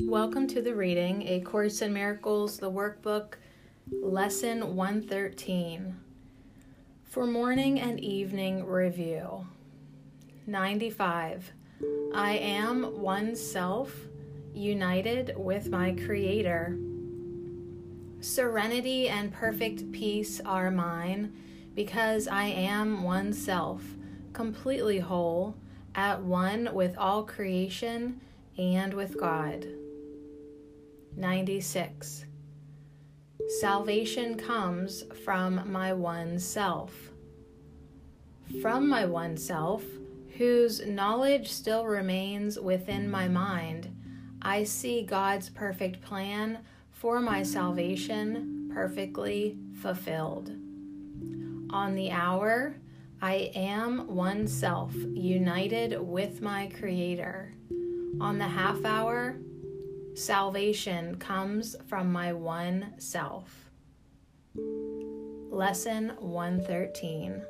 Welcome to the reading A Course in Miracles, the workbook, Lesson 113. For morning and evening review 95. I am one self, united with my Creator. Serenity and perfect peace are mine because I am one self, completely whole, at one with all creation and with God. 96. Salvation comes from my one self. From my one self, whose knowledge still remains within my mind, I see God's perfect plan for my salvation perfectly fulfilled. On the hour, I am one self, united with my Creator. On the half hour, Salvation comes from my one self. Lesson 113